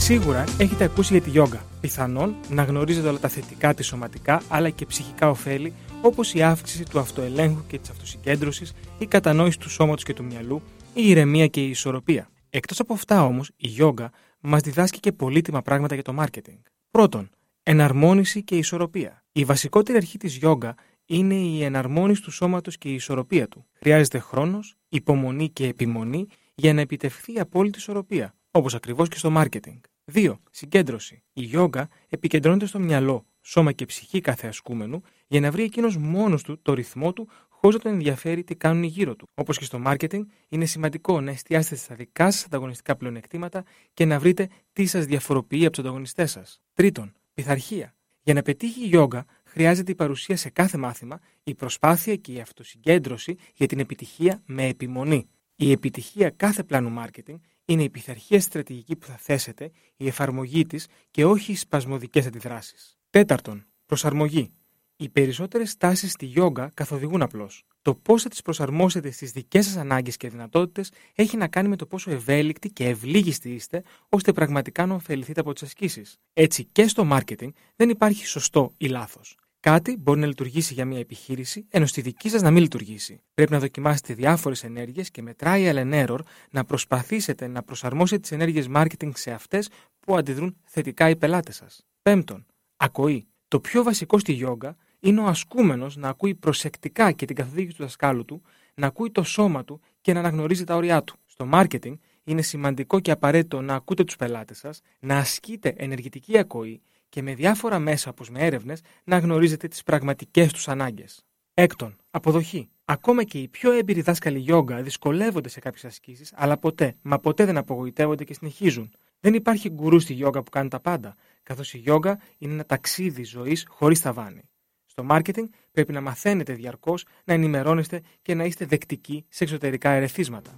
Σίγουρα έχετε ακούσει για τη γιόγκα. Πιθανόν να γνωρίζετε όλα τα θετικά της σωματικά αλλά και ψυχικά ωφέλη όπως η αύξηση του αυτοελέγχου και της αυτοσυγκέντρωσης, η κατανόηση του σώματος και του μυαλού, η ηρεμία και η ισορροπία. Εκτός από αυτά όμως, η γιόγκα μας διδάσκει και πολύτιμα πράγματα για το μάρκετινγκ. Πρώτον, εναρμόνιση και ισορροπία. Η βασικότερη αρχή της γιόγκα είναι η εναρμόνιση του σώματος και η ισορροπία του. Χρειάζεται χρόνος, υπομονή και επιμονή για να επιτευχθεί η απόλυτη ισορροπία, όπως ακριβώς και στο μάρκετινγκ. 2. Συγκέντρωση. Η γιόγκα επικεντρώνεται στο μυαλό, σώμα και ψυχή κάθε ασκούμενου για να βρει εκείνος μόνος του το ρυθμό του, χωρίς να τον ενδιαφέρει τι κάνουν οι γύρω του. Όπως και στο marketing, είναι σημαντικό να εστιάσετε στα δικά σας ανταγωνιστικά πλεονεκτήματα και να βρείτε τι σας διαφοροποιεί από τους ανταγωνιστές σας. Τρίτον, πειθαρχία. Για να πετύχει η γιόγκα, χρειάζεται η παρουσία σε κάθε μάθημα, η προσπάθεια και η αυτοσυγκέντρωση για την επιτυχία με επιμονή. Η επιτυχία κάθε πλάνου marketing είναι η πειθαρχία στρατηγική που θα θέσετε, η εφαρμογή της και όχι οι σπασμωδικές αντιδράσεις. Τέταρτον, προσαρμογή. Οι περισσότερες τάσεις στη γιόγκα καθοδηγούν απλώς. Το πώς θα τις προσαρμόσετε στις δικές σας ανάγκες και δυνατότητες έχει να κάνει με το πόσο ευέλικτοι και ευλίγιστοι είστε, ώστε πραγματικά να ωφεληθείτε από τις ασκήσεις. Έτσι και στο marketing δεν υπάρχει σωστό ή λάθος. Κάτι μπορεί να λειτουργήσει για μια επιχείρηση, ενώ στη δική σας να μην λειτουργήσει. Πρέπει να δοκιμάσετε διάφορες ενέργειες και με trial and error να προσπαθήσετε να προσαρμόσετε τις ενέργειες marketing σε αυτές που αντιδρούν θετικά οι πελάτες σας. Πέμπτον, ακοή. Το πιο βασικό στη γιόγκα είναι ο ασκούμενος να ακούει προσεκτικά και την καθοδήγηση του δασκάλου του, να ακούει το σώμα του και να αναγνωρίζει τα όρια του. Στο marketing είναι σημαντικό και απαραίτητο να ακούτε τους πελάτες σας, να ασκείτε ενεργητική ακοή και με διάφορα μέσα όπως με έρευνες να γνωρίζετε τις πραγματικές τους ανάγκες. Έκτον, αποδοχή. Ακόμα και οι πιο έμπειροι δάσκαλοι γιόγκα δυσκολεύονται σε κάποιες ασκήσεις, αλλά ποτέ, μα ποτέ δεν απογοητεύονται και συνεχίζουν. Δεν υπάρχει γκουρού στη γιόγκα που κάνει τα πάντα, καθώς η γιόγκα είναι ένα ταξίδι ζωής χωρίς ταβάνι. Στο marketing πρέπει να μαθαίνετε διαρκώς, να ενημερώνεστε και να είστε δεκτικοί σε εξωτερικά ερεθίσματα.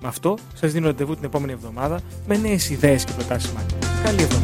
Με αυτό σας δίνω ραντεβού την επόμενη εβδομάδα με νέες ιδέες και προτάσεις marketing. Καλή εβδομάδα.